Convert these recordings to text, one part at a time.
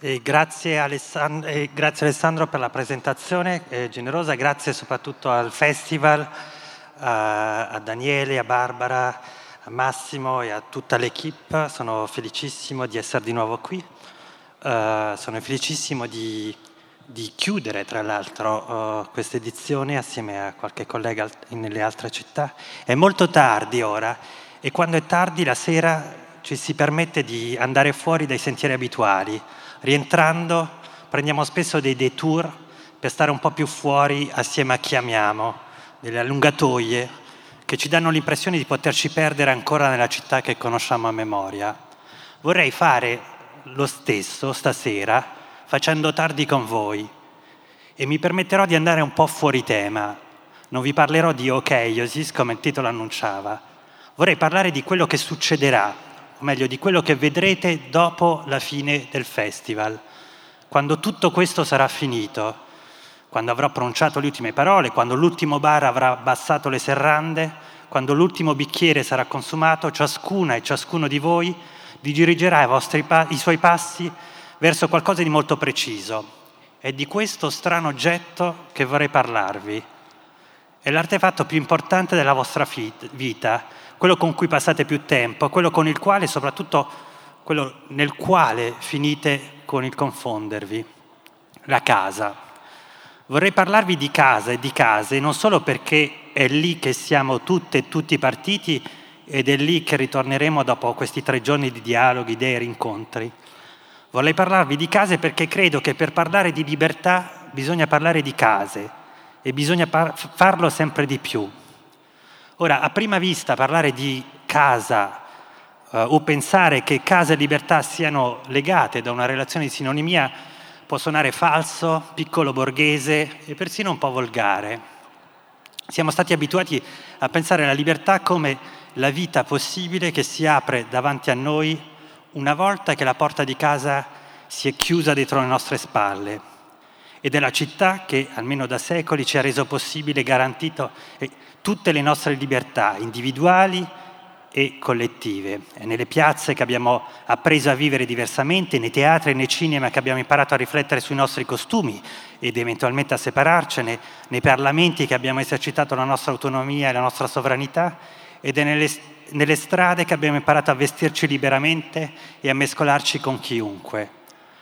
E grazie, Alessand- e grazie, Alessandro per la presentazione eh, generosa, grazie soprattutto al festival, a, a Daniele, a Barbara, a Massimo e a tutta l'equipe. Sono felicissimo di essere di nuovo qui. Uh, sono felicissimo di, di chiudere, tra l'altro, uh, questa edizione assieme a qualche collega nelle altre città. È molto tardi ora e quando è tardi la sera ci si permette di andare fuori dai sentieri abituali. Rientrando prendiamo spesso dei detour per stare un po' più fuori assieme a chi amiamo, delle allungatoie che ci danno l'impressione di poterci perdere ancora nella città che conosciamo a memoria. Vorrei fare lo stesso stasera facendo tardi con voi e mi permetterò di andare un po' fuori tema. Non vi parlerò di Okeiosis come il titolo annunciava. Vorrei parlare di quello che succederà, o meglio di quello che vedrete dopo la fine del festival, quando tutto questo sarà finito quando avrò pronunciato le ultime parole, quando l'ultimo bar avrà abbassato le serrande, quando l'ultimo bicchiere sarà consumato, ciascuna e ciascuno di voi dirigerà i, pa- i suoi passi verso qualcosa di molto preciso. È di questo strano oggetto che vorrei parlarvi. È l'artefatto più importante della vostra vita, quello con cui passate più tempo, quello con il quale, soprattutto quello nel quale finite con il confondervi, la casa. Vorrei parlarvi di casa e di case, non solo perché è lì che siamo tutte e tutti partiti ed è lì che ritorneremo dopo questi tre giorni di dialoghi, idee rincontri. Vorrei parlarvi di case perché credo che per parlare di libertà bisogna parlare di case e bisogna par- farlo sempre di più. Ora, a prima vista parlare di casa uh, o pensare che casa e libertà siano legate da una relazione di sinonimia può suonare falso, piccolo borghese e persino un po' volgare. Siamo stati abituati a pensare alla libertà come la vita possibile che si apre davanti a noi una volta che la porta di casa si è chiusa dietro le nostre spalle. Ed è la città che, almeno da secoli, ci ha reso possibile e garantito eh, tutte le nostre libertà individuali e collettive. È nelle piazze che abbiamo appreso a vivere diversamente, nei teatri e nei cinema che abbiamo imparato a riflettere sui nostri costumi ed eventualmente a separarcene, nei parlamenti che abbiamo esercitato la nostra autonomia e la nostra sovranità ed è nelle, nelle strade che abbiamo imparato a vestirci liberamente e a mescolarci con chiunque.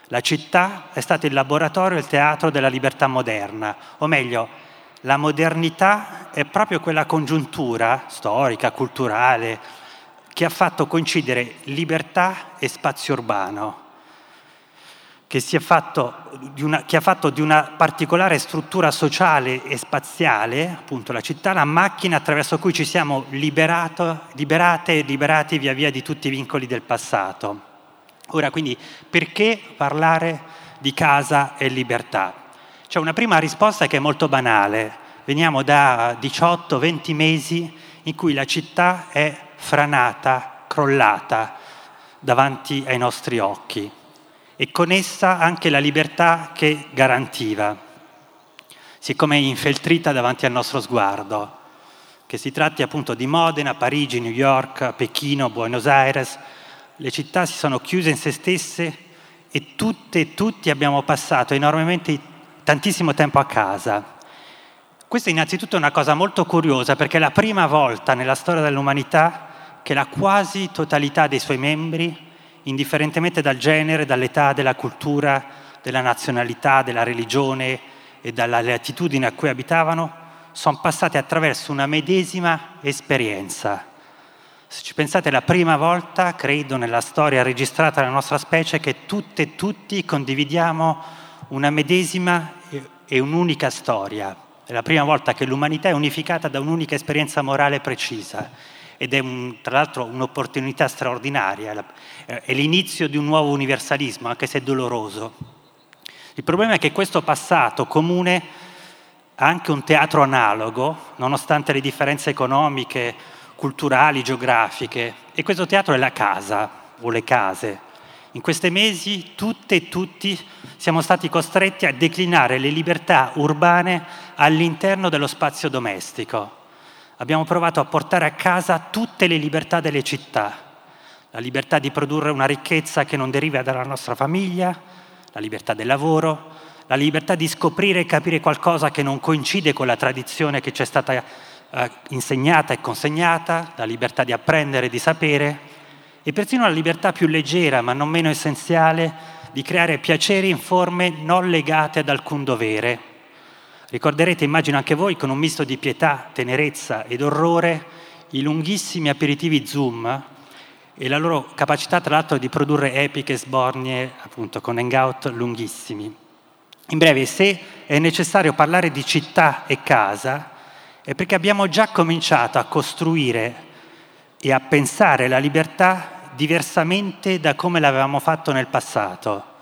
La città è stato il laboratorio e il teatro della libertà moderna, o meglio, la modernità è proprio quella congiuntura storica, culturale, che ha fatto coincidere libertà e spazio urbano, che, una, che ha fatto di una particolare struttura sociale e spaziale, appunto la città, la macchina attraverso cui ci siamo liberato, liberate e liberati via via di tutti i vincoli del passato. Ora, quindi, perché parlare di casa e libertà? C'è una prima risposta che è molto banale. Veniamo da 18-20 mesi in cui la città è franata, crollata davanti ai nostri occhi e con essa anche la libertà che garantiva. Si è infeltrita davanti al nostro sguardo, che si tratti appunto di Modena, Parigi, New York, Pechino, Buenos Aires, le città si sono chiuse in se stesse e tutte e tutti abbiamo passato enormemente tantissimo tempo a casa. Questa innanzitutto una cosa molto curiosa perché è la prima volta nella storia dell'umanità che la quasi totalità dei suoi membri, indifferentemente dal genere, dall'età, della cultura, della nazionalità, della religione e dalla latitudine a cui abitavano, sono passati attraverso una medesima esperienza. Se ci pensate, è la prima volta, credo, nella storia registrata della nostra specie che tutte e tutti condividiamo una medesima e un'unica storia. È la prima volta che l'umanità è unificata da un'unica esperienza morale precisa ed è un, tra l'altro un'opportunità straordinaria, è l'inizio di un nuovo universalismo, anche se doloroso. Il problema è che questo passato comune ha anche un teatro analogo, nonostante le differenze economiche, culturali, geografiche, e questo teatro è la casa o le case. In questi mesi tutte e tutti siamo stati costretti a declinare le libertà urbane all'interno dello spazio domestico. Abbiamo provato a portare a casa tutte le libertà delle città, la libertà di produrre una ricchezza che non deriva dalla nostra famiglia, la libertà del lavoro, la libertà di scoprire e capire qualcosa che non coincide con la tradizione che ci è stata eh, insegnata e consegnata, la libertà di apprendere e di sapere, e persino la libertà più leggera, ma non meno essenziale, di creare piaceri in forme non legate ad alcun dovere. Ricorderete, immagino anche voi, con un misto di pietà, tenerezza ed orrore, i lunghissimi aperitivi Zoom e la loro capacità tra l'altro di produrre epiche sbornie appunto con hangout lunghissimi. In breve, se è necessario parlare di città e casa, è perché abbiamo già cominciato a costruire e a pensare la libertà diversamente da come l'avevamo fatto nel passato.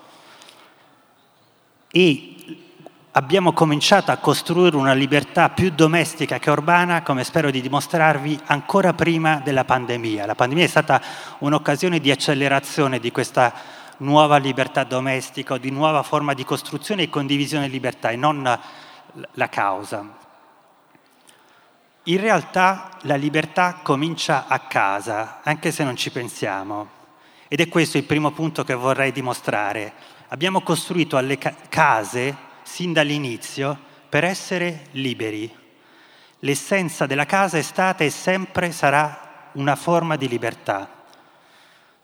E abbiamo cominciato a costruire una libertà più domestica che urbana, come spero di dimostrarvi, ancora prima della pandemia. La pandemia è stata un'occasione di accelerazione di questa nuova libertà domestica, di nuova forma di costruzione e condivisione di libertà e non la causa. In realtà la libertà comincia a casa, anche se non ci pensiamo. Ed è questo il primo punto che vorrei dimostrare. Abbiamo costruito alle case sin dall'inizio per essere liberi. L'essenza della casa è stata e sempre sarà una forma di libertà.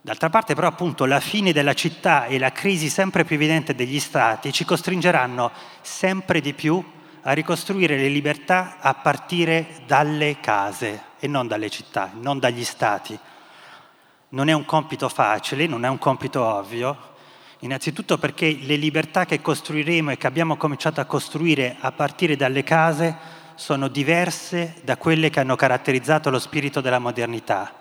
D'altra parte però appunto la fine della città e la crisi sempre più evidente degli stati ci costringeranno sempre di più a ricostruire le libertà a partire dalle case e non dalle città, non dagli stati. Non è un compito facile, non è un compito ovvio, Innanzitutto perché le libertà che costruiremo e che abbiamo cominciato a costruire a partire dalle case sono diverse da quelle che hanno caratterizzato lo spirito della modernità.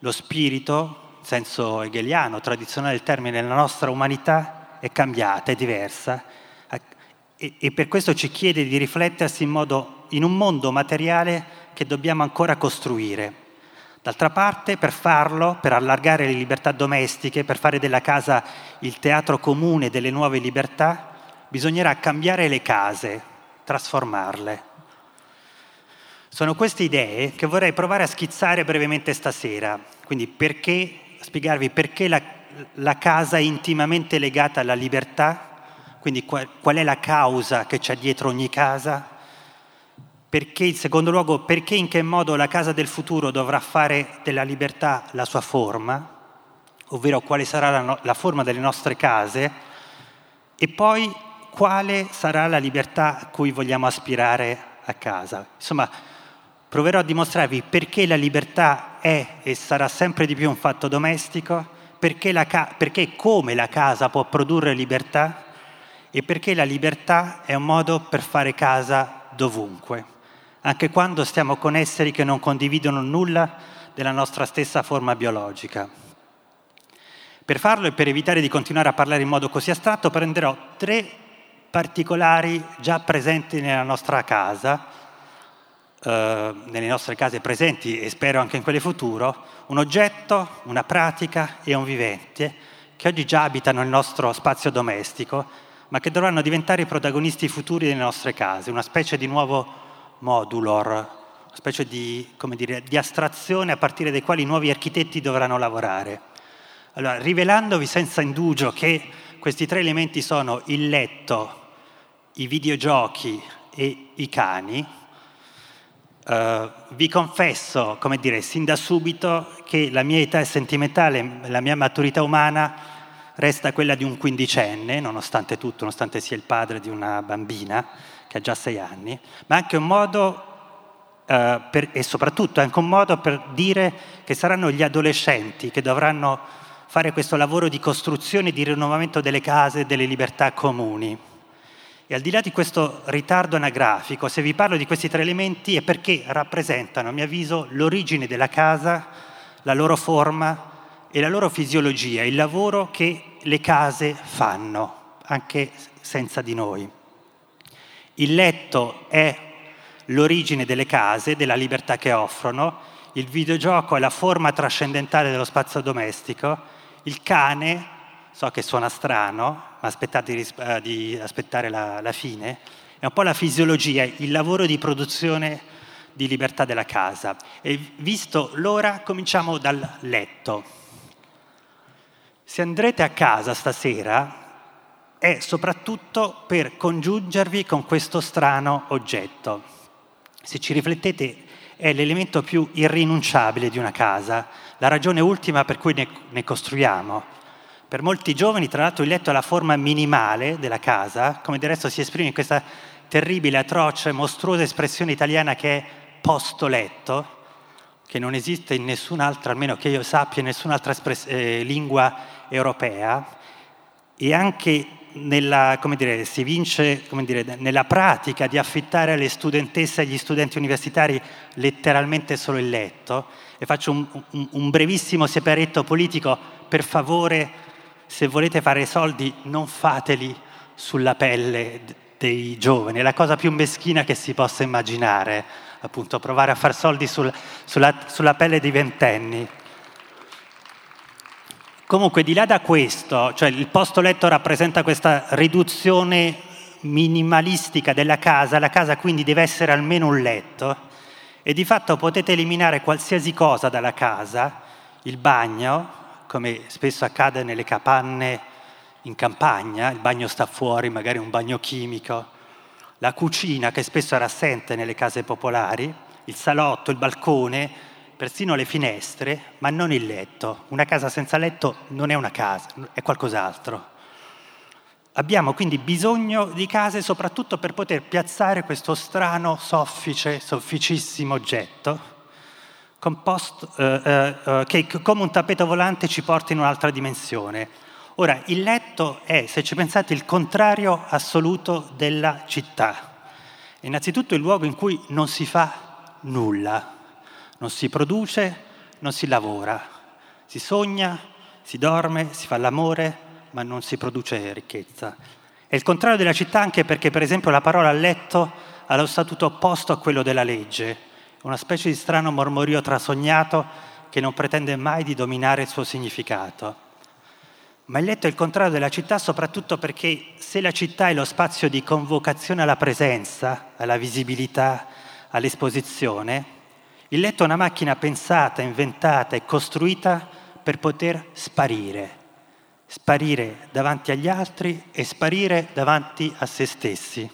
Lo spirito, senso hegeliano, tradizionale del termine, nella nostra umanità è cambiata, è diversa e, e per questo ci chiede di riflettersi in, modo, in un mondo materiale che dobbiamo ancora costruire. D'altra parte, per farlo, per allargare le libertà domestiche, per fare della casa il teatro comune delle nuove libertà, bisognerà cambiare le case, trasformarle. Sono queste idee che vorrei provare a schizzare brevemente stasera. Quindi perché, spiegarvi perché la, la casa è intimamente legata alla libertà, quindi qual, è la causa che c'è dietro ogni casa, perché, in secondo luogo, perché in che modo la casa del futuro dovrà fare della libertà la sua forma, ovvero quale sarà la, no- la forma delle nostre case, e poi quale sarà la libertà a cui vogliamo aspirare a casa. Insomma, proverò a dimostrarvi perché la libertà è e sarà sempre di più un fatto domestico, perché, ca- perché come la casa può produrre libertà e perché la libertà è un modo per fare casa dovunque anche quando stiamo con esseri che non condividono nulla della nostra stessa forma biologica. Per farlo e per evitare di continuare a parlare in modo così astratto, prenderò tre particolari già presenti nella nostra casa, eh, nelle nostre case presenti e spero anche in quelle futuro, un oggetto, una pratica e un vivente che oggi già abitano il nostro spazio domestico, ma che dovranno diventare i protagonisti futuri delle nostre case, una specie di nuovo modulor, una specie di, dire, di astrazione a partire dai quali i nuovi architetti dovranno lavorare. Allora, rivelandovi senza indugio che questi tre elementi sono il letto, i videogiochi e i cani, Uh, vi confesso, come dire, sin da subito che la mia età sentimentale, la mia maturità umana resta quella di un quindicenne, nonostante tutto, nonostante sia il padre di una bambina che ha già sei anni, ma anche un modo, eh, per, e soprattutto anche un modo per dire che saranno gli adolescenti che dovranno fare questo lavoro di costruzione e di rinnovamento delle case e delle libertà comuni. E al di là di questo ritardo anagrafico, se vi parlo di questi tre elementi è perché rappresentano, a mio avviso, l'origine della casa, la loro forma e la loro fisiologia, il lavoro che le case fanno, anche senza di noi. Il letto è l'origine delle case, della libertà che offrono, il videogioco è la forma trascendentale dello spazio domestico, il cane, so che suona strano, ma aspettate di, di aspettare la, la fine, è un po' la fisiologia, il lavoro di produzione di libertà della casa. E visto l'ora, cominciamo dal letto. Se andrete a casa stasera, è soprattutto per congiungervi con questo strano oggetto. Se ci riflettete, è l'elemento più irrinunciabile di una casa, la ragione ultima per cui ne, ne costruiamo. Per molti giovani, tra l'altro, il letto è la forma minimale della casa, come del resto si esprime in questa terribile, atroce, mostruosa espressione italiana che è posto letto, che non esiste in nessun'altra, almeno che io sappia, in nessun'altra espress- eh, lingua europea, e anche nella, dire, si vince dire, nella pratica di affittare alle studentesse e agli studenti universitari letteralmente solo il letto. E faccio un, un, un brevissimo separetto politico, per favore, se volete fare soldi, non fateli sulla pelle dei giovani, è la cosa più meschina che si possa immaginare, appunto, provare a fare soldi sul, sulla, sulla pelle dei ventenni. Comunque, di là da questo, cioè il posto letto rappresenta questa riduzione minimalistica della casa, la casa quindi deve essere almeno un letto e di fatto potete eliminare qualsiasi cosa dalla casa, il bagno, come spesso accade nelle capanne in campagna, il bagno sta fuori, magari un bagno chimico, la cucina che spesso era assente nelle case popolari, il salotto, il balcone, persino le finestre, ma non il letto. Una casa senza letto non è una casa, è qualcos'altro. Abbiamo quindi bisogno di case soprattutto per poter piazzare questo strano, soffice, sofficissimo oggetto composto, eh, eh, eh che come un tappeto volante ci porta in un'altra dimensione. Ora, il letto è, se ci pensate, il contrario assoluto della città. Innanzitutto il luogo in cui non si fa nulla non si produce, non si lavora, si sogna, si dorme, si fa l'amore, ma non si produce ricchezza. È il contrario della città anche perché, per esempio, la parola letto ha lo statuto opposto a quello della legge, una specie di strano mormorio trasognato che non pretende mai di dominare il suo significato. Ma il letto è il contrario della città soprattutto perché se la città è lo spazio di convocazione alla presenza, alla visibilità, all'esposizione, il letto è una macchina pensata, inventata e costruita per poter sparire, sparire davanti agli altri e sparire davanti a se stessi.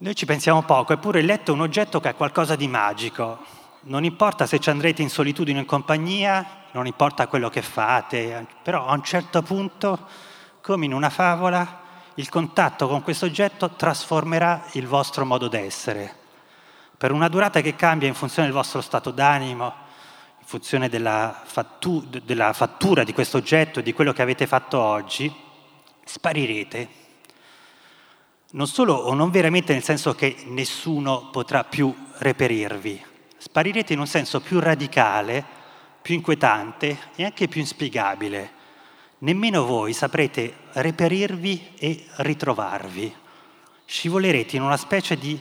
Noi ci pensiamo poco, eppure il letto è un oggetto che ha qualcosa di magico. Non importa se ci andrete in solitudine o in compagnia, non importa quello che fate, però a un certo punto, come in una favola, il contatto con questo oggetto trasformerà il vostro modo d'essere per una durata che cambia in funzione del vostro stato d'animo, in funzione della, fattu- della fattura di questo oggetto e di quello che avete fatto oggi, sparirete. Non solo o non veramente nel senso che nessuno potrà più reperirvi, sparirete in un senso più radicale, più inquietante e anche più inspiegabile. Nemmeno voi saprete reperirvi e ritrovarvi. Scivolerete in una specie di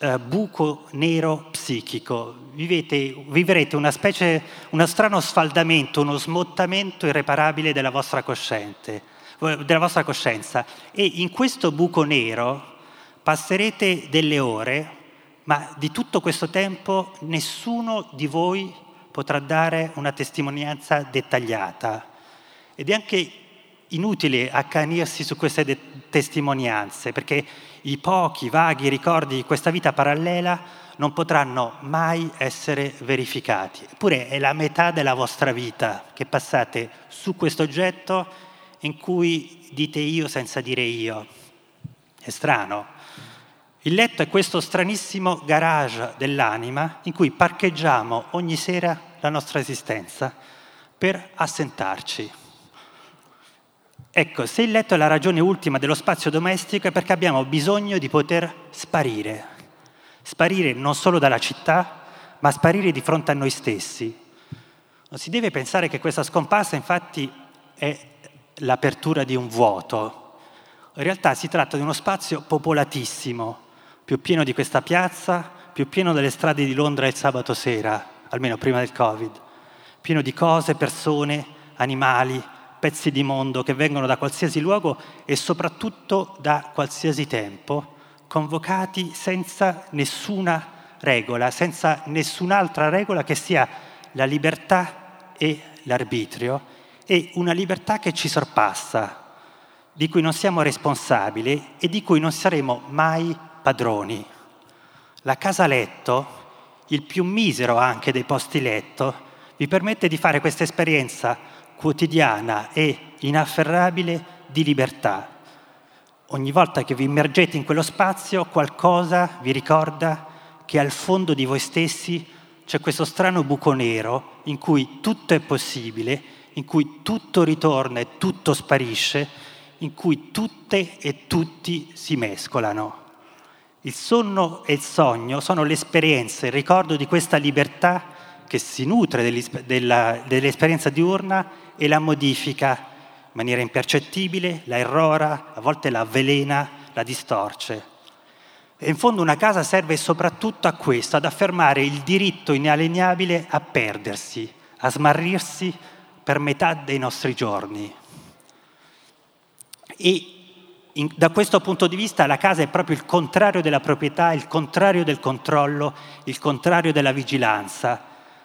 uh, buco nero psichico, Vivete, vivrete una specie, uno strano sfaldamento, uno smottamento irreparabile della vostra, della vostra coscienza e in questo buco nero passerete delle ore, ma di tutto questo tempo nessuno di voi potrà dare una testimonianza dettagliata. Ed è anche inutile accanirsi su queste de- testimonianze, perché i pochi vaghi ricordi di questa vita parallela non potranno mai essere verificati. Eppure è la metà della vostra vita che passate su questo oggetto in cui dite io senza dire io. È strano. Il letto è questo stranissimo garage dell'anima in cui parcheggiamo ogni sera la nostra esistenza per assentarci. Ecco, se il letto è la ragione ultima dello spazio domestico è perché abbiamo bisogno di poter sparire. Sparire non solo dalla città, ma sparire di fronte a noi stessi. Non si deve pensare che questa scomparsa infatti è l'apertura di un vuoto. In realtà si tratta di uno spazio popolatissimo, più pieno di questa piazza, più pieno delle strade di Londra il sabato sera, almeno prima del Covid, pieno di cose, persone, animali, pezzi di mondo che vengono da qualsiasi luogo e soprattutto da qualsiasi tempo, convocati senza nessuna regola, senza nessun'altra regola che sia la libertà e l'arbitrio, e una libertà che ci sorpassa. di cui non siamo responsabili e di cui non saremo mai padroni. La casa letto, il più misero anche dei posti letto, vi permette di fare questa esperienza quotidiana e inafferrabile di libertà. Ogni volta che vi immergete in quello spazio, qualcosa vi ricorda che al fondo di voi stessi c'è questo strano buco nero in cui tutto è possibile, in cui tutto ritorna e tutto sparisce, in cui tutte e tutti si mescolano. Il sonno e il sogno sono l'esperienza, il ricordo di questa libertà che si nutre dell'esperienza diurna e la modifica in maniera impercettibile, la errora, a volte la avvelena, la distorce. E in fondo una casa serve soprattutto a questo, ad affermare il diritto inalienabile a perdersi, a smarrirsi per metà dei nostri giorni. E in, da questo punto di vista la casa è proprio il contrario della proprietà, il contrario del controllo, il contrario della vigilanza.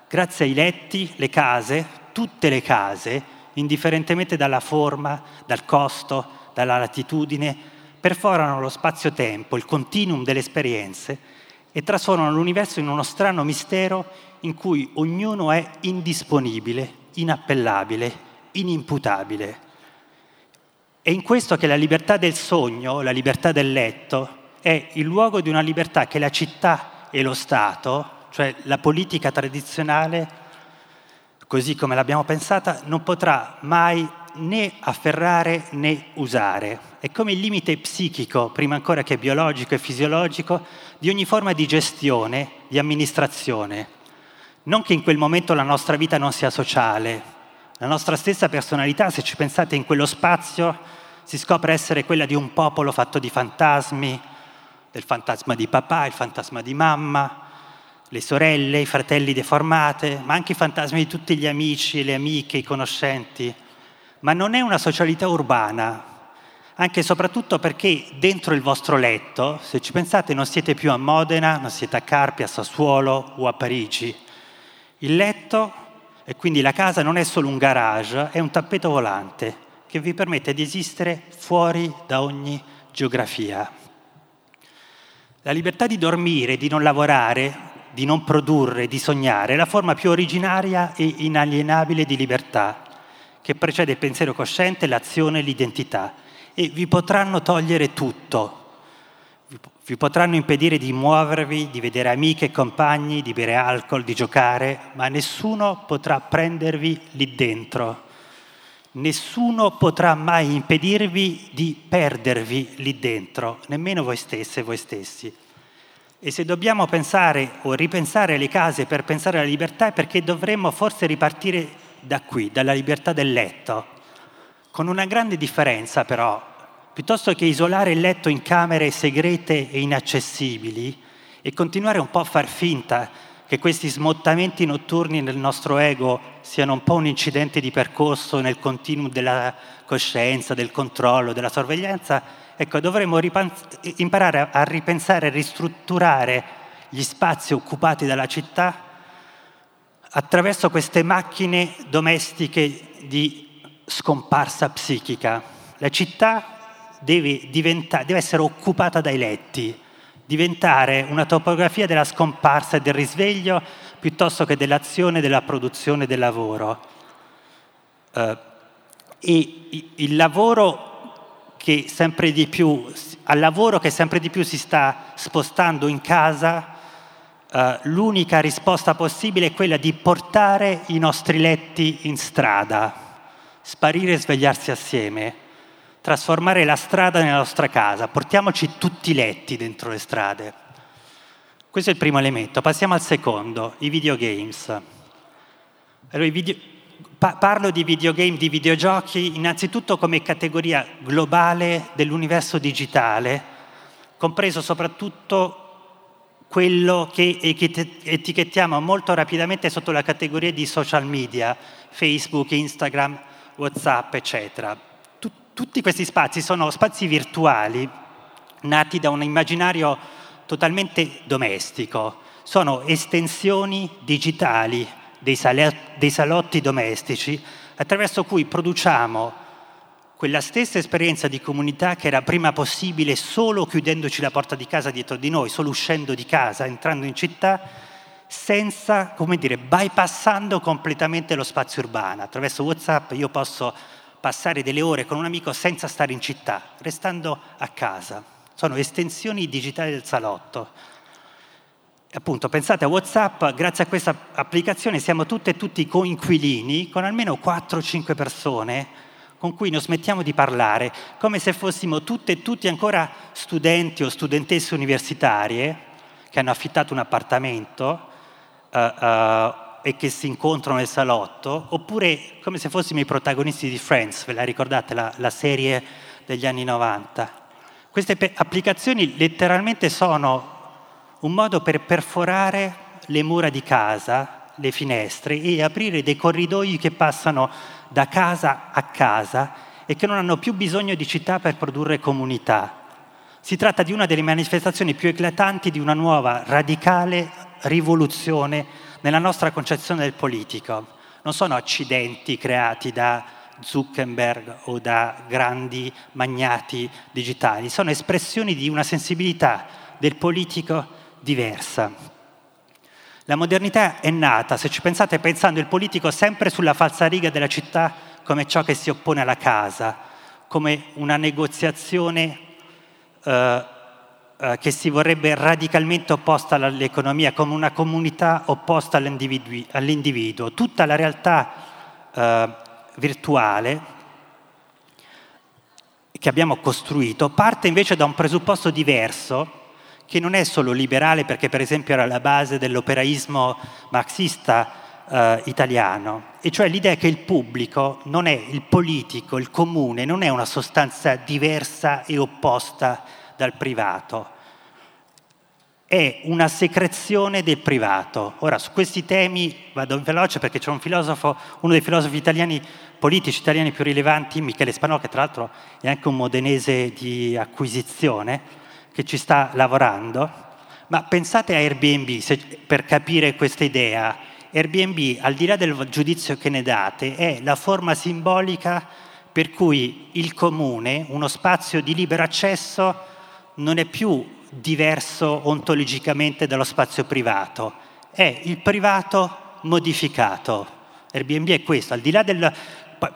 Grazie ai letti, le case, tutte le case, indifferentemente dalla forma, dal costo, dalla latitudine, perforano lo spazio-tempo, il continuum delle esperienze e trasformano l'universo in uno strano mistero in cui ognuno è indisponibile, inappellabile, inimputabile. È in questo che la libertà del sogno, la libertà del letto, è il luogo di una libertà che la città e lo Stato, cioè la politica tradizionale, così come l'abbiamo pensata, non potrà mai né afferrare né usare. È come il limite psichico, prima ancora che biologico e fisiologico, di ogni forma di gestione, di amministrazione. Non che in quel momento la nostra vita non sia sociale, la nostra stessa personalità, se ci pensate in quello spazio, si scopre essere quella di un popolo fatto di fantasmi, del fantasma di papà, il fantasma di mamma, le sorelle, i fratelli deformate, ma anche i fantasmi di tutti gli amici, le amiche, i conoscenti ma non è una socialità urbana, anche e soprattutto perché dentro il vostro letto, se ci pensate, non siete più a Modena, non siete a Carpi, a Sassuolo o a Parigi. Il letto e quindi la casa non è solo un garage, è un tappeto volante che vi permette di esistere fuori da ogni geografia. La libertà di dormire, di non lavorare, di non produrre, di sognare è la forma più originaria e inalienabile di libertà che precede il pensiero cosciente, l'azione, l'identità e vi potranno togliere tutto. Vi potranno impedire di muovervi, di vedere amiche e compagni, di bere alcol, di giocare, ma nessuno potrà prendervi lì dentro. Nessuno potrà mai impedirvi di perdervi lì dentro, nemmeno voi stesse e voi stessi. E se dobbiamo pensare o ripensare le case per pensare alla libertà è perché dovremmo forse ripartire da qui, dalla libertà del letto, con una grande differenza però, piuttosto che isolare il letto in camere segrete e inaccessibili e continuare un po' a far finta che questi smottamenti notturni nel nostro ego siano un po' un incidente di percorso nel continuum della coscienza, del controllo, della sorveglianza, ecco, dovremmo ripens- imparare a ripensare, a ristrutturare gli spazi occupati dalla città attraverso queste macchine domestiche di scomparsa psichica. La città deve, deve, essere occupata dai letti, diventare una topografia della scomparsa e del risveglio piuttosto che dell'azione, della produzione del lavoro. Uh, e il lavoro che sempre di più, al lavoro che sempre di più si sta spostando in casa, Uh, l'unica risposta possibile è quella di portare i nostri letti in strada, sparire e svegliarsi assieme, trasformare la strada nella nostra casa, portiamoci tutti i letti dentro le strade. Questo è il primo elemento. Passiamo al secondo, i videogames. Allora, i video... pa- parlo di videogame, di videogiochi, innanzitutto come categoria globale dell'universo digitale, compreso soprattutto quello che etichettiamo molto rapidamente sotto la categoria di social media, Facebook, Instagram, Whatsapp, eccetera. Tutti questi spazi sono spazi virtuali nati da un immaginario totalmente domestico, sono estensioni digitali dei, salotti domestici attraverso cui produciamo quella stessa esperienza di comunità che era prima possibile solo chiudendoci la porta di casa dietro di noi, solo uscendo di casa, entrando in città, senza, come dire, bypassando completamente lo spazio urbano. Attraverso WhatsApp io posso passare delle ore con un amico senza stare in città, restando a casa. Sono estensioni digitali del salotto. Appunto, pensate a WhatsApp, grazie a questa applicazione siamo tutte e tutti coinquilini con almeno 4-5 persone con cui non smettiamo di parlare, come se fossimo tutte e tutti ancora studenti o studentesse universitarie che hanno affittato un appartamento uh, e che si incontrano nel salotto, oppure come se fossimo i protagonisti di Friends, ve la ricordate, la, la serie degli anni 90. Queste pe- applicazioni letteralmente sono un modo per perforare le mura di casa le finestre e aprire dei corridoi che passano da casa a casa e che non hanno più bisogno di città per produrre comunità. Si tratta di una delle manifestazioni più eclatanti di una nuova, radicale rivoluzione nella nostra concezione del politico. Non sono accidenti creati da Zuckerberg o da grandi magnati digitali, sono espressioni di una sensibilità del politico diversa. La modernità è nata, se ci pensate, pensando il politico sempre sulla falsariga della città come ciò che si oppone alla casa, come una negoziazione eh, eh, che si vorrebbe radicalmente opposta all'economia, come una comunità opposta all'individuo. Tutta la realtà eh, virtuale che abbiamo costruito parte invece da un presupposto diverso che non è solo liberale perché per esempio era la base dell'operaismo marxista eh, italiano, e cioè l'idea che il pubblico non è il politico, il comune, non è una sostanza diversa e opposta dal privato, è una secrezione del privato. Ora, su questi temi vado veloce perché c'è un filosofo, uno dei filosofi italiani, politici italiani più rilevanti, Michele Spanò, che tra l'altro è anche un modenese di acquisizione, che ci sta lavorando, ma pensate a Airbnb se, per capire questa idea. Airbnb, al di là del giudizio che ne date, è la forma simbolica per cui il comune, uno spazio di libero accesso, non è più diverso ontologicamente dallo spazio privato, è il privato modificato. Airbnb è questo, al di là del...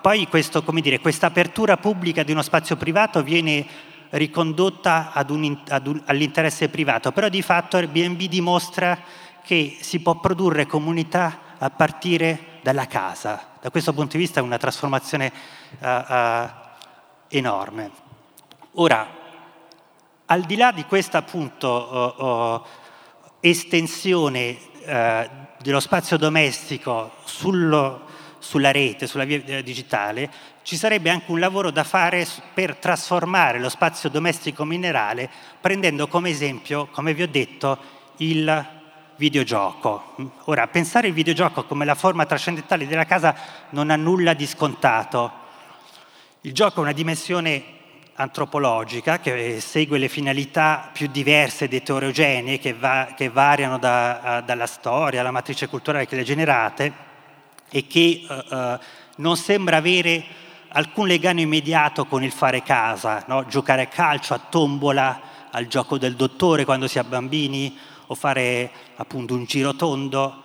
Poi questo, dire, questa apertura pubblica di uno spazio privato viene ricondotta ad un, ad un, all'interesse privato, però di fatto Airbnb dimostra che si può produrre comunità a partire dalla casa. Da questo punto di vista è una trasformazione uh, uh, enorme. Ora, al di là di questa appunto uh, estensione dello spazio domestico sullo, sulla rete, sulla via eh, digitale, ci sarebbe anche un lavoro da fare per trasformare lo spazio domestico minerale prendendo come esempio, come vi ho detto, il videogioco. Ora, pensare il videogioco come la forma trascendentale della casa non ha nulla di scontato. Il gioco è una dimensione antropologica che segue le finalità più diverse ed eterogenee che, va, che variano da, dalla storia alla matrice culturale che le ha generate e che uh, uh, non sembra avere alcun legame immediato con il fare casa, no? giocare a calcio, a tombola, al gioco del dottore quando si è bambini o fare appunto un giro tondo,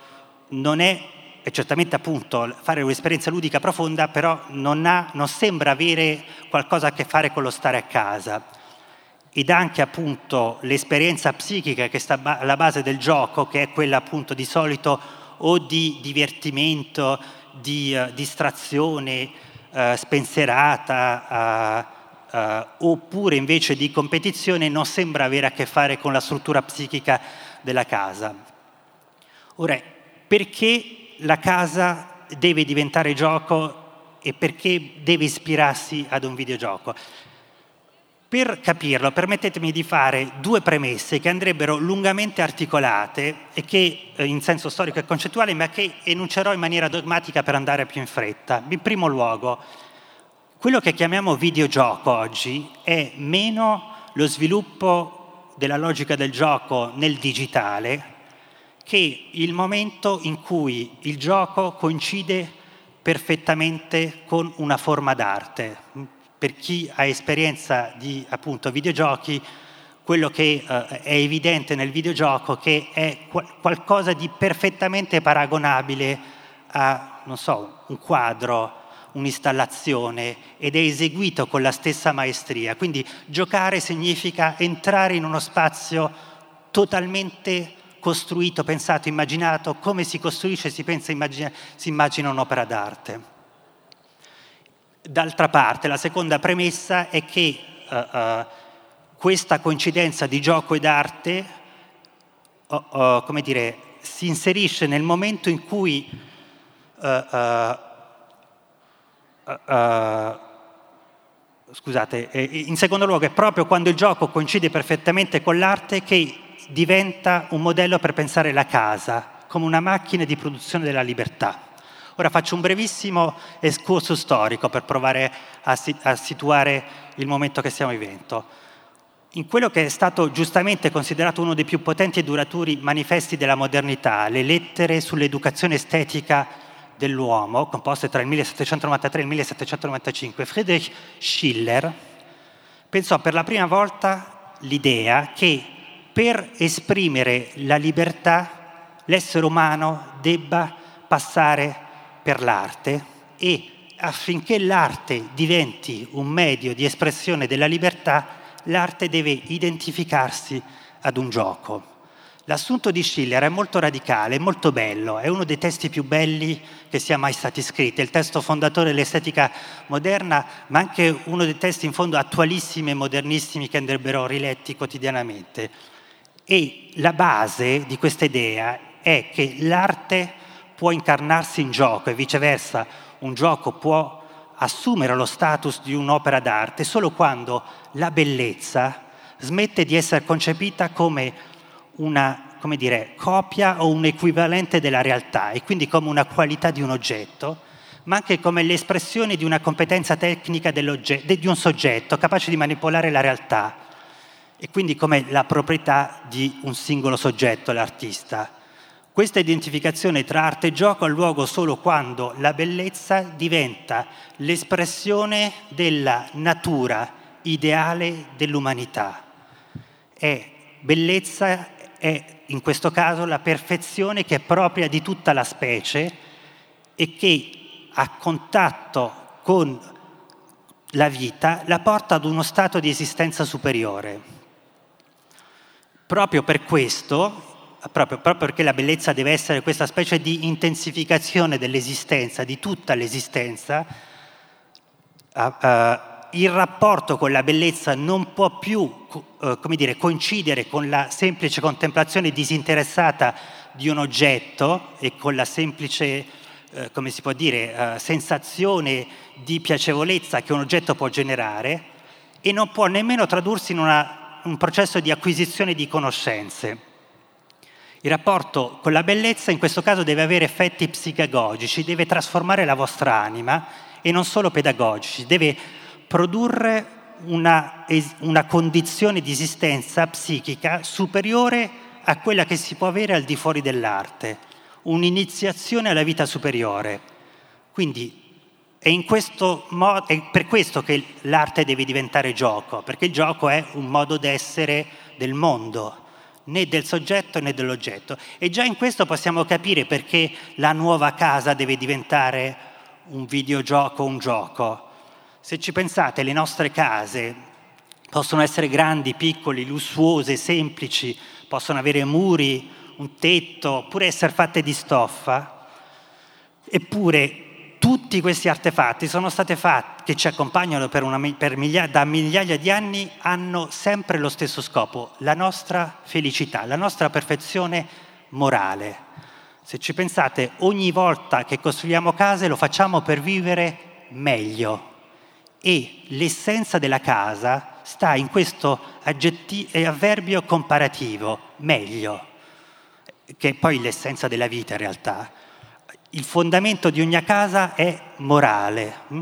non è, è certamente appunto fare un'esperienza ludica profonda, però non, ha, non sembra avere qualcosa a che fare con lo stare a casa. Ed anche appunto l'esperienza psichica che sta alla base del gioco, che è quella appunto di solito o di divertimento, di uh, distrazione uh, spensierata, uh, oppure invece di competizione, non sembra avere a che fare con la struttura psichica della casa. Ora, perché la casa deve diventare gioco e perché deve ispirarsi ad un videogioco? Per capirlo, permettetemi di fare due premesse che andrebbero lungamente articolate e che eh, in senso storico e concettuale, ma che enuncerò in maniera dogmatica per andare più in fretta. In primo luogo, quello che chiamiamo videogioco oggi è meno lo sviluppo della logica del gioco nel digitale che il momento in cui il gioco coincide perfettamente con una forma d'arte per chi ha esperienza di appunto videogiochi, quello che eh, è evidente nel videogioco che è qualcosa di perfettamente paragonabile a, so, un quadro, un'installazione ed è eseguito con la stessa maestria. Quindi giocare significa entrare in uno spazio totalmente costruito, pensato, immaginato, come si costruisce, si pensa, immagina, si immagina un'opera d'arte. D'altra parte, la seconda premessa è che uh, uh, questa coincidenza di gioco ed arte, uh, come dire, si inserisce nel momento in cui scusate, eh, in secondo luogo è proprio quando il gioco coincide perfettamente con l'arte che diventa un modello per pensare la casa come una macchina di produzione della libertà. Ora faccio un brevissimo escurso storico per provare a, a situare il momento che stiamo vivendo. In quello che è stato giustamente considerato uno dei più potenti e duraturi manifesti della modernità, le lettere sull'educazione estetica dell'uomo, composte tra il 1793 e il 1795, Friedrich Schiller pensò per la prima volta l'idea che per esprimere la libertà l'essere umano debba passare per l'arte e affinché l'arte diventi un medio di espressione della libertà, l'arte deve identificarsi ad un gioco. L'assunto di Schiller è molto radicale, è molto bello, è uno dei testi più belli che sia mai stati scritti, è il testo fondatore dell'estetica moderna, ma anche uno dei testi in fondo attualissimi e modernissimi che andrebbero riletti quotidianamente. E la base di questa idea è che l'arte può incarnarsi in gioco e viceversa. Un gioco può assumere lo status di un'opera d'arte solo quando la bellezza smette di essere concepita come una come dire, copia o un equivalente della realtà e quindi come una qualità di un oggetto, ma anche come l'espressione di una competenza tecnica di un soggetto capace di manipolare la realtà e quindi come la proprietà di un singolo soggetto, l'artista. Questa identificazione tra arte e gioco ha luogo solo quando la bellezza diventa l'espressione della natura ideale dell'umanità. È bellezza è in questo caso la perfezione che è propria di tutta la specie e che a contatto con la vita la porta ad uno stato di esistenza superiore. Proprio per questo, proprio, proprio perché la bellezza deve essere questa specie di intensificazione dell'esistenza, di tutta l'esistenza, uh, uh, il rapporto con la bellezza non può più uh, dire, coincidere con la semplice contemplazione disinteressata di un oggetto e con la semplice, come si può dire, sensazione di piacevolezza che un oggetto può generare e non può nemmeno tradursi in una un processo di acquisizione di conoscenze. Il rapporto con la bellezza in questo caso deve avere effetti psicagogici, deve trasformare la vostra anima e non solo pedagogici, deve produrre una, una condizione di esistenza psichica superiore a quella che si può avere al di fuori dell'arte, un'iniziazione alla vita superiore. Quindi è, modo, è, per questo che l'arte deve diventare gioco, perché il gioco è un modo d'essere del mondo, né del soggetto né dell'oggetto. E già in questo possiamo capire perché la nuova casa deve diventare un videogioco, un gioco. Se ci pensate, le nostre case possono essere grandi, piccoli, lussuose, semplici, possono avere muri, un tetto, oppure essere fatte di stoffa, eppure tutti questi artefatti fatti, che ci accompagnano per una, per miglia, da migliaia di anni, hanno sempre lo stesso scopo, la nostra felicità, la nostra perfezione morale. Se ci pensate, ogni volta che costruiamo case lo facciamo per vivere meglio e l'essenza della casa sta in questo eh, avverbio comparativo, meglio, che è poi l'essenza della vita in realtà il fondamento di ogni casa è morale. Mm?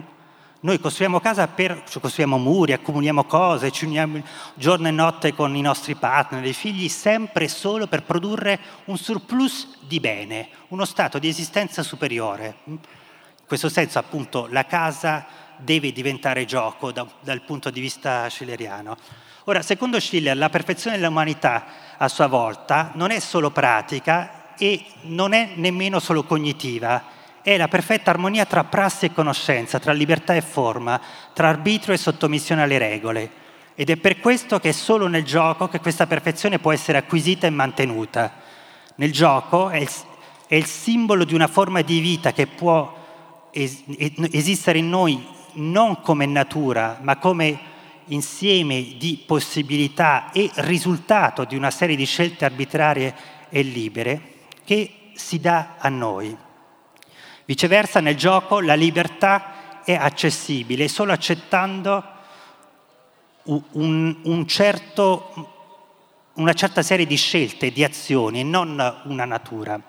Noi costruiamo casa per, cioè costruiamo muri, accumuliamo cose, ci uniamo giorno e notte con i nostri partner, i figli, sempre e solo per produrre un surplus di bene, uno stato di esistenza superiore. Mm? In questo senso, appunto, la casa deve diventare gioco da, dal punto di vista schilleriano. Ora, secondo Schiller, la perfezione dell'umanità a sua volta non è solo pratica e non è nemmeno solo cognitiva, è la perfetta armonia tra prassi e conoscenza, tra libertà e forma, tra arbitrio e sottomissione alle regole. Ed è per questo che è solo nel gioco che questa perfezione può essere acquisita e mantenuta. Nel gioco è il, è il simbolo di una forma di vita che può es- esistere in noi non come natura, ma come insieme di possibilità e risultato di una serie di scelte arbitrarie e libere che si dà a noi. Viceversa, nel gioco la libertà è accessibile solo accettando un, un certo, una certa serie di scelte, di azioni, non una natura.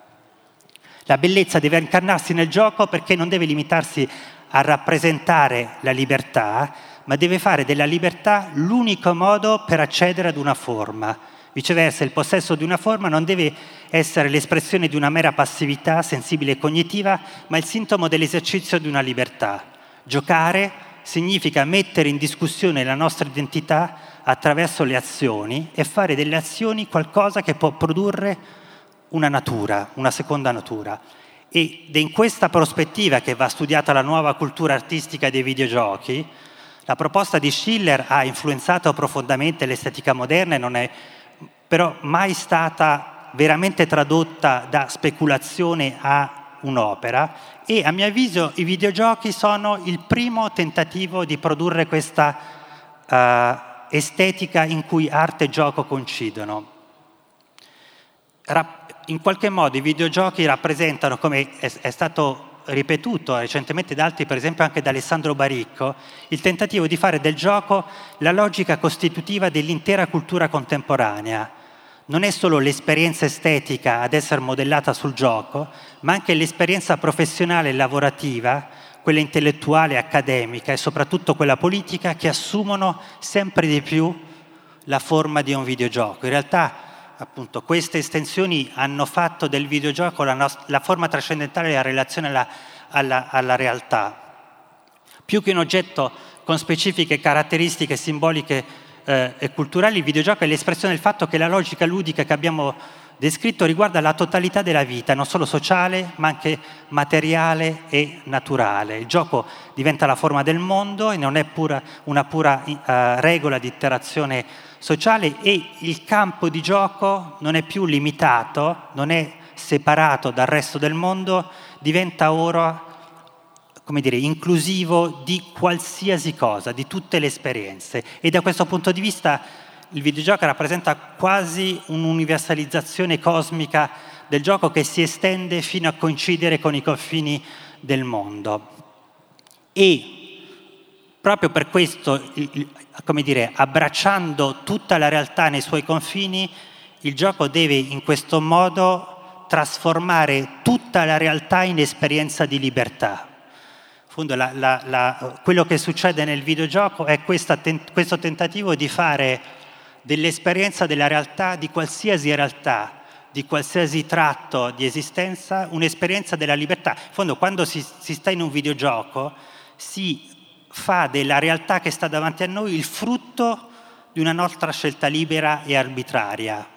La bellezza deve incarnarsi nel gioco perché non deve limitarsi a rappresentare la libertà, ma deve fare della libertà l'unico modo per accedere ad una forma. Viceversa, il possesso di una forma non deve essere l'espressione di una mera passività sensibile e cognitiva, ma il sintomo dell'esercizio di una libertà. Giocare significa mettere in discussione la nostra identità attraverso le azioni e fare delle azioni qualcosa che può produrre una natura, una seconda natura. Ed è in questa prospettiva che va studiata la nuova cultura artistica dei videogiochi. La proposta di Schiller ha influenzato profondamente l'estetica moderna e non è però mai stata veramente tradotta da speculazione a un'opera e a mio avviso i videogiochi sono il primo tentativo di produrre questa uh, estetica in cui arte e gioco coincidono. In qualche modo i videogiochi rappresentano, come è stato ripetuto recentemente da altri, per esempio anche da Alessandro Baricco, il tentativo di fare del gioco la logica costitutiva dell'intera cultura contemporanea. Non è solo l'esperienza estetica ad essere modellata sul gioco, ma anche l'esperienza professionale e lavorativa, quella intellettuale accademica e soprattutto quella politica che assumono sempre di più la forma di un videogioco. In realtà appunto queste estensioni hanno fatto del videogioco la, nost- la forma trascendentale della relazione alla, alla, alla, realtà. Più che un oggetto con specifiche caratteristiche simboliche eh, e culturali, il videogioco è l'espressione del fatto che la logica ludica che abbiamo descritto riguarda la totalità della vita, non solo sociale, ma anche materiale e naturale. Il gioco diventa la forma del mondo e non è pura, una pura uh, regola di interazione sociale e il campo di gioco non è più limitato, non è separato dal resto del mondo, diventa ora come dire, inclusivo di qualsiasi cosa, di tutte le esperienze. E da questo punto di vista il videogioco rappresenta quasi un'universalizzazione cosmica del gioco che si estende fino a coincidere con i confini del mondo. E proprio per questo, come dire, abbracciando tutta la realtà nei suoi confini, il gioco deve in questo modo trasformare tutta la realtà in esperienza di libertà. Fondo, la, la, la, quello che succede nel videogioco è questa, questo tentativo di fare dell'esperienza della realtà, di qualsiasi realtà, di qualsiasi tratto di esistenza, un'esperienza della libertà. In fondo, quando si, si sta in un videogioco, si fa della realtà che sta davanti a noi il frutto di una nostra scelta libera e arbitraria.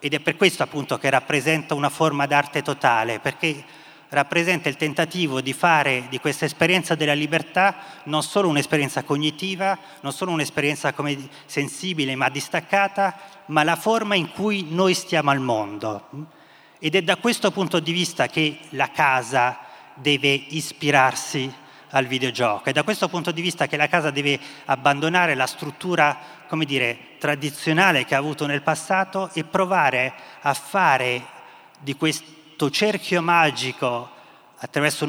Ed è per questo appunto che rappresenta una forma d'arte totale, perché rappresenta il tentativo di fare di questa esperienza della libertà non solo un'esperienza cognitiva, non solo un'esperienza sensibile ma distaccata, ma la forma in cui noi stiamo al mondo. Ed è da questo punto di vista che la casa deve ispirarsi al videogioco. È da questo punto di vista che la casa deve abbandonare la struttura, come dire, tradizionale che ha avuto nel passato e provare a fare di questo cerchio magico attraverso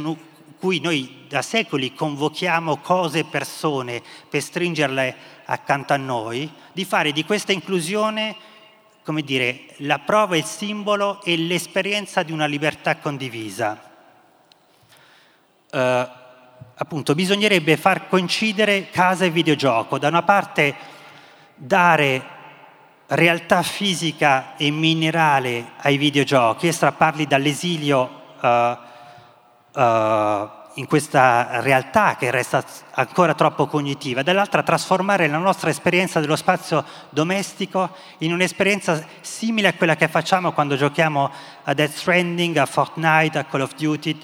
cui noi da secoli convochiamo cose e persone per stringerle accanto a noi, di fare di questa inclusione, come dire, la prova, il simbolo e l'esperienza di una libertà condivisa. Uh, appunto bisognerebbe far coincidere casa e videogioco. Da una parte dare realtà fisica e minerale ai videogiochi. E strapparli dall'esilio uh, uh, in questa realtà che resta ancora troppo cognitiva, dall'altra trasformare la nostra esperienza dello spazio domestico in un'esperienza simile a quella che facciamo quando giochiamo a Death Stranding, a Fortnite, a Call of Duty,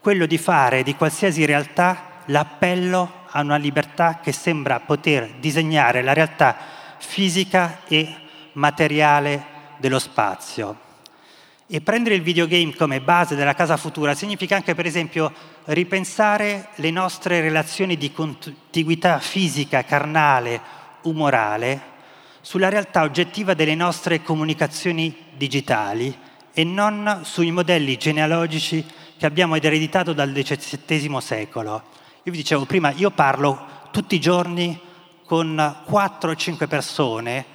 quello di fare di qualsiasi realtà l'appello a una libertà che sembra poter disegnare la realtà fisica e materiale dello spazio. E prendere il videogame come base della casa futura significa anche, per esempio, ripensare le nostre relazioni di contiguità fisica, carnale, umorale sulla realtà oggettiva delle nostre comunicazioni digitali e non sui modelli genealogici che abbiamo ereditato dal XVII secolo. Io vi dicevo prima, io parlo tutti i giorni con 4 o 5 persone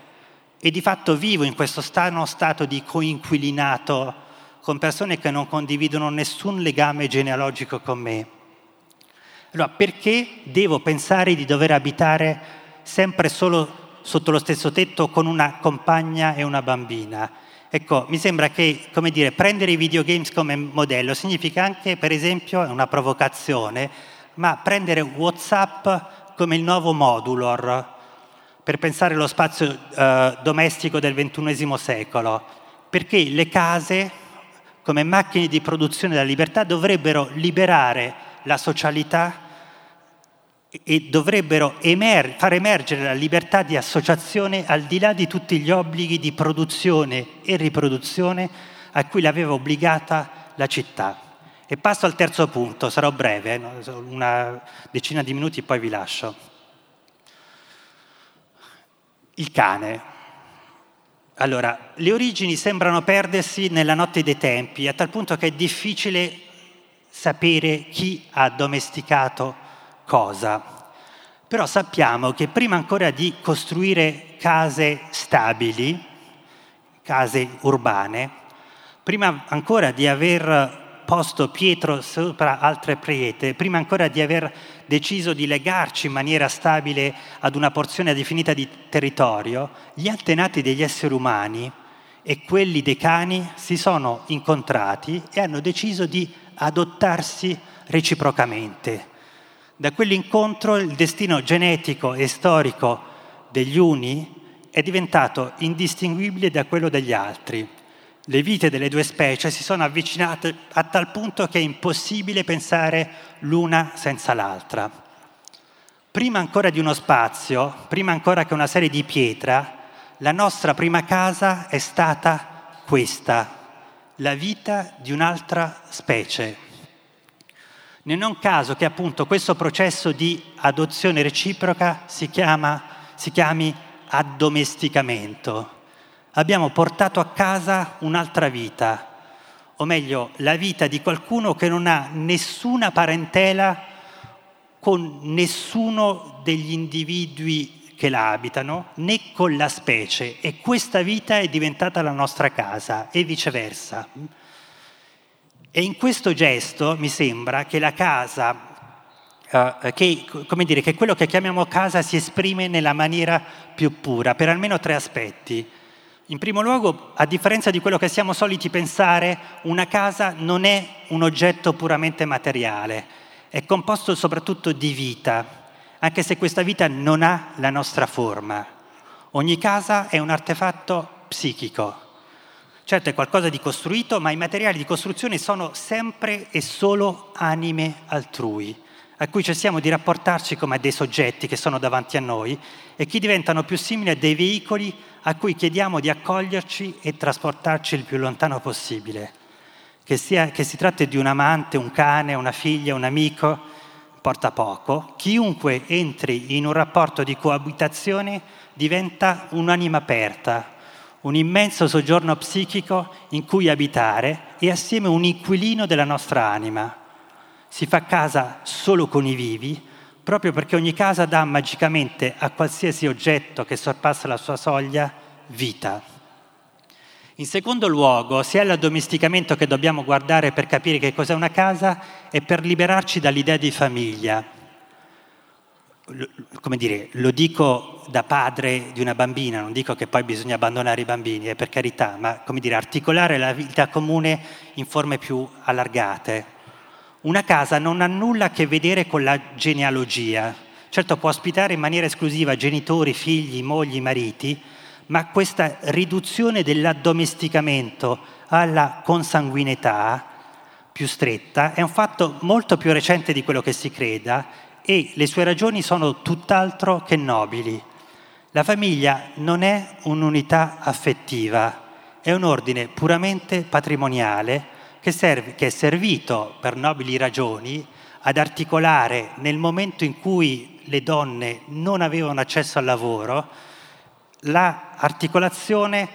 e di fatto vivo in questo strano stato di coinquilinato con persone che non condividono nessun legame genealogico con me. Allora, perché devo pensare di dover abitare sempre solo sotto lo stesso tetto con una compagna e una bambina? Ecco, mi sembra che, come dire, prendere i videogames come modello significa anche, per esempio, una provocazione, ma prendere WhatsApp come il nuovo modulor per pensare allo spazio eh, domestico del XXI secolo, perché le case come macchine di produzione della libertà dovrebbero liberare la socialità e dovrebbero emer- far emergere la libertà di associazione al di là di tutti gli obblighi di produzione e riproduzione a cui l'aveva obbligata la città. E passo al terzo punto, sarò breve, una decina di minuti e poi vi lascio. Il cane. Allora, le origini sembrano perdersi nella notte dei tempi, a tal punto che è difficile sapere chi ha addomesticato cosa. Però sappiamo che prima ancora di costruire case stabili, case urbane, prima ancora di aver posto Pietro sopra altre priete, prima ancora di aver deciso di legarci in maniera stabile ad una porzione definita di territorio, gli antenati degli esseri umani e quelli dei cani si sono incontrati e hanno deciso di adottarsi reciprocamente. Da quell'incontro il destino genetico e storico degli uni è diventato indistinguibile da quello degli altri le vite delle due specie si sono avvicinate a tal punto che è impossibile pensare l'una senza l'altra. Prima ancora di uno spazio, prima ancora che una serie di pietra, la nostra prima casa è stata questa, la vita di un'altra specie. Non è un caso che appunto questo processo di adozione reciproca si, chiama, si chiami addomesticamento abbiamo portato a casa un'altra vita, o meglio, la vita di qualcuno che non ha nessuna parentela con nessuno degli individui che la abitano, né con la specie, e questa vita è diventata la nostra casa, e viceversa. E in questo gesto mi sembra che la casa Uh, che, dire, che, quello che chiamiamo casa si esprime nella maniera più pura, per almeno tre aspetti. In primo luogo, a differenza di quello che siamo soliti pensare, una casa non è un oggetto puramente materiale, è composto soprattutto di vita, anche se questa vita non ha la nostra forma. Ogni casa è un artefatto psichico. Certo è qualcosa di costruito, ma i materiali di costruzione sono sempre e solo anime altrui, a cui cessiamo di rapportarci come a dei soggetti che sono davanti a noi e che diventano più simili a dei veicoli a cui chiediamo di accoglierci e trasportarci il più lontano possibile. Che, sia, che si tratti di un amante, un cane, una figlia, un amico, importa poco. Chiunque entri in un rapporto di coabitazione diventa un'anima aperta, un immenso soggiorno psichico in cui abitare e assieme un inquilino della nostra anima. Si fa casa solo con i vivi, proprio perché ogni casa dà magicamente a qualsiasi oggetto che sorpassa la sua soglia vita. In secondo luogo, sia l'addomesticamento che dobbiamo guardare per capire che cos'è una casa e per liberarci dall'idea di famiglia. Come dire, lo dico da padre di una bambina, non dico che poi bisogna abbandonare i bambini, eh, per carità, ma come dire, articolare la vita comune in forme più allargate. Una casa non ha nulla a che vedere con la genealogia. Certo può ospitare in maniera esclusiva genitori, figli, mogli, mariti, ma questa riduzione dell'addomesticamento alla consanguinità più stretta è un fatto molto più recente di quello che si creda e le sue ragioni sono tutt'altro che nobili. La famiglia non è un'unità affettiva, è un ordine puramente patrimoniale che, serve, che è servito per nobili ragioni ad articolare nel momento in cui le donne non avevano accesso al lavoro l'articolazione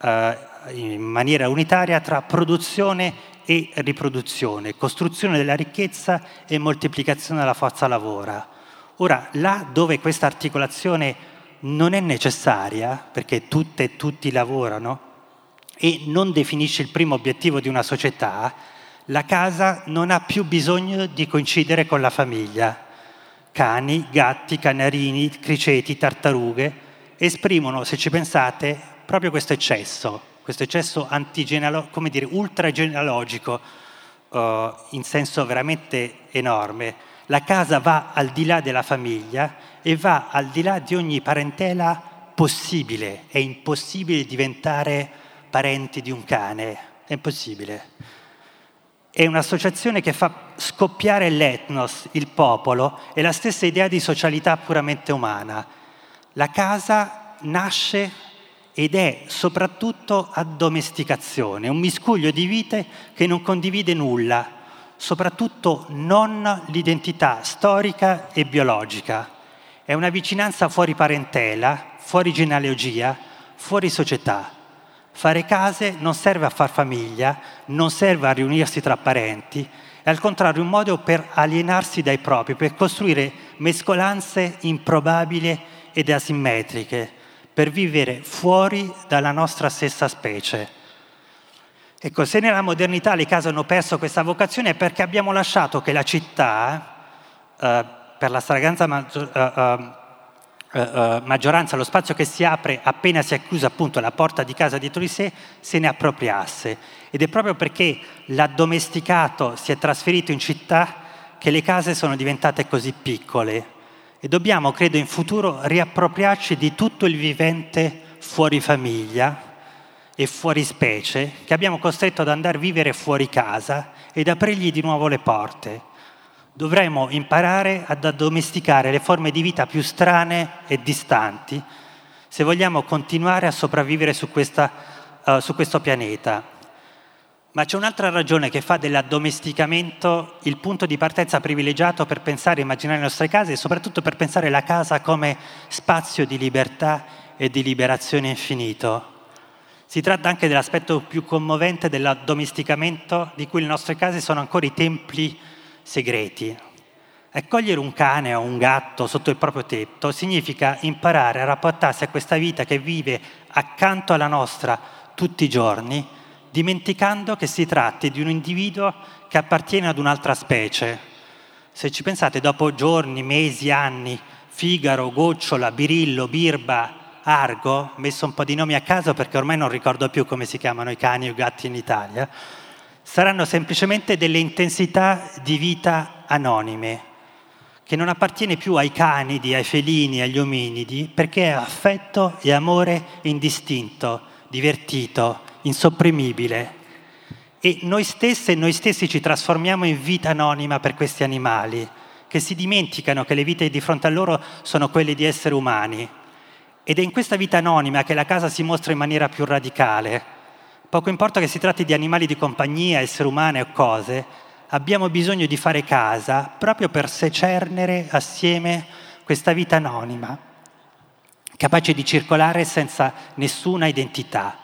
eh, in maniera unitaria tra produzione e riproduzione, costruzione della ricchezza e moltiplicazione della forza lavora. Ora, là dove questa articolazione non è necessaria, perché tutte e tutti lavorano, e non definisce il primo obiettivo di una società, la casa non ha più bisogno di coincidere con la famiglia. Cani, gatti, canarini, criceti, tartarughe esprimono, se ci pensate, proprio questo eccesso, questo eccesso antigenealogico, come dire, ultragenealogico, uh, in senso veramente enorme. La casa va al di là della famiglia e va al di là di ogni parentela possibile. È impossibile diventare parenti di un cane, è impossibile. È un'associazione che fa scoppiare l'etnos, il popolo, e la stessa idea di socialità puramente umana. La casa nasce ed è soprattutto addomesticazione, un miscuglio di vite che non condivide nulla, soprattutto non l'identità storica e biologica. È una vicinanza fuori parentela, fuori genealogia, fuori società. Fare case non serve a far famiglia, non serve a riunirsi tra parenti, è al contrario un modo per alienarsi dai propri, per costruire mescolanze improbabili ed asimmetriche, per vivere fuori dalla nostra stessa specie. Ecco, se nella modernità le case hanno perso questa vocazione è perché abbiamo lasciato che la città, eh, per la stragrande maggior, eh, eh, maggioranza, lo spazio che si apre appena si è chiusa appunto la porta di casa dietro di sé, se ne appropriasse. Ed è proprio perché l'addomesticato si è trasferito in città che le case sono diventate così piccole e dobbiamo, credo, in futuro riappropriarci di tutto il vivente fuori famiglia e fuori specie che abbiamo costretto ad andare a vivere fuori casa ed aprirgli di nuovo le porte. Dovremmo imparare ad addomesticare le forme di vita più strane e distanti se vogliamo continuare a sopravvivere su, questa, uh, su questo pianeta. Ma c'è un'altra ragione che fa dell'addomesticamento il punto di partenza privilegiato per pensare e immaginare le nostre case e soprattutto per pensare la casa come spazio di libertà e di liberazione infinito. Si tratta anche dell'aspetto più commovente dell'addomesticamento di cui le nostre case sono ancora i templi segreti. Accogliere un cane o un gatto sotto il proprio tetto significa imparare a rapportarsi a questa vita che vive accanto alla nostra tutti i giorni dimenticando che si tratti di un individuo che appartiene ad un'altra specie. Se ci pensate, dopo giorni, mesi, anni, Figaro, Gocciola, Birillo, Birba, Argo, messo un po' di nomi a caso perché ormai non ricordo più come si chiamano i cani o i gatti in Italia, saranno semplicemente delle intensità di vita anonime, che non appartiene più ai canidi, ai felini, agli ominidi, perché è affetto e amore indistinto, divertito, insopprimibile. E noi stesse e noi stessi ci trasformiamo in vita anonima per questi animali, che si dimenticano che le vite di fronte a loro sono quelle di esseri umani. Ed è in questa vita anonima che la casa si mostra in maniera più radicale. Poco importa che si tratti di animali di compagnia, esseri umani o cose, abbiamo bisogno di fare casa proprio per secernere assieme questa vita anonima, capace di circolare senza nessuna identità.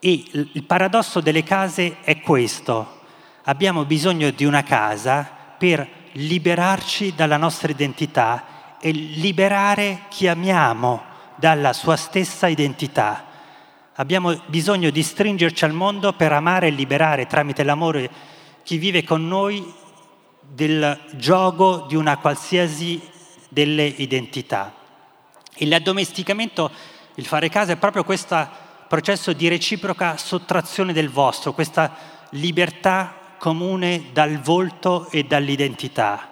E il paradosso delle case è questo. Abbiamo bisogno di una casa per liberarci dalla nostra identità e liberare chi amiamo dalla sua stessa identità. Abbiamo bisogno di stringerci al mondo per amare e liberare tramite l'amore chi vive con noi del gioco di una qualsiasi delle identità. E l'addomesticamento, il fare casa, è proprio questa processo di reciproca sottrazione del vostro, questa libertà comune dal volto e dall'identità.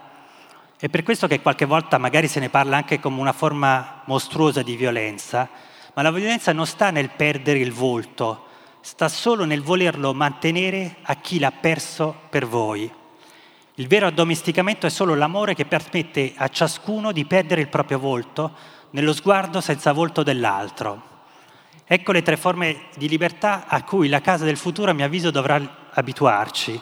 È per questo che qualche volta magari se ne parla anche come una forma mostruosa di violenza, ma la violenza non sta nel perdere il volto, sta solo nel volerlo mantenere a chi l'ha perso per voi. Il vero addomesticamento è solo l'amore che permette a ciascuno di perdere il proprio volto nello sguardo senza volto dell'altro. Ecco le tre forme di libertà a cui la casa del futuro, a mio avviso, dovrà abituarci.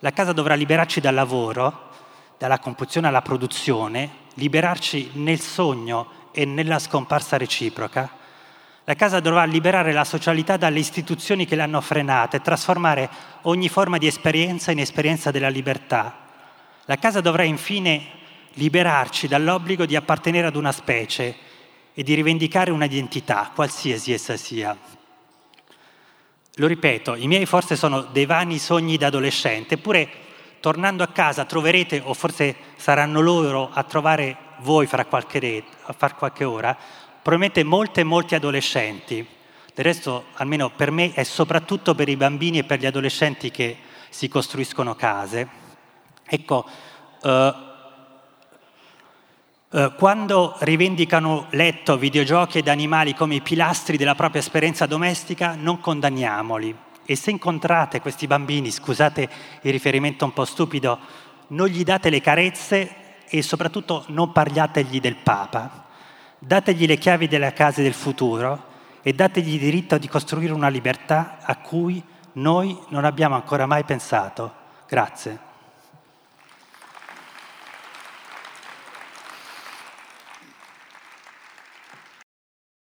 La casa dovrà liberarci dal lavoro, dalla compulsione alla produzione, liberarci nel sogno e nella scomparsa reciproca. La casa dovrà liberare la socialità dalle istituzioni che l'hanno frenata e trasformare ogni forma di esperienza in esperienza della libertà. La casa dovrà infine liberarci dall'obbligo di appartenere ad una specie e di rivendicare un'identità, qualsiasi essa sia. Lo ripeto, i miei forse sono dei vani sogni da adolescente, eppure tornando a casa troverete, o forse saranno loro a trovare voi fra qualche, fra qualche ora, probabilmente molte e molti adolescenti. Del resto, almeno per me, è soprattutto per i bambini e per gli adolescenti che si costruiscono case. Ecco, eh, eh, quando rivendicano letto, videogiochi ed animali come i pilastri della propria esperienza domestica, non condanniamoli. E se incontrate questi bambini, scusate il riferimento un po' stupido, non gli date le carezze e soprattutto non parliategli del Papa. Dategli le chiavi delle case del futuro e dategli il diritto di costruire una libertà a cui noi non abbiamo ancora mai pensato. Grazie.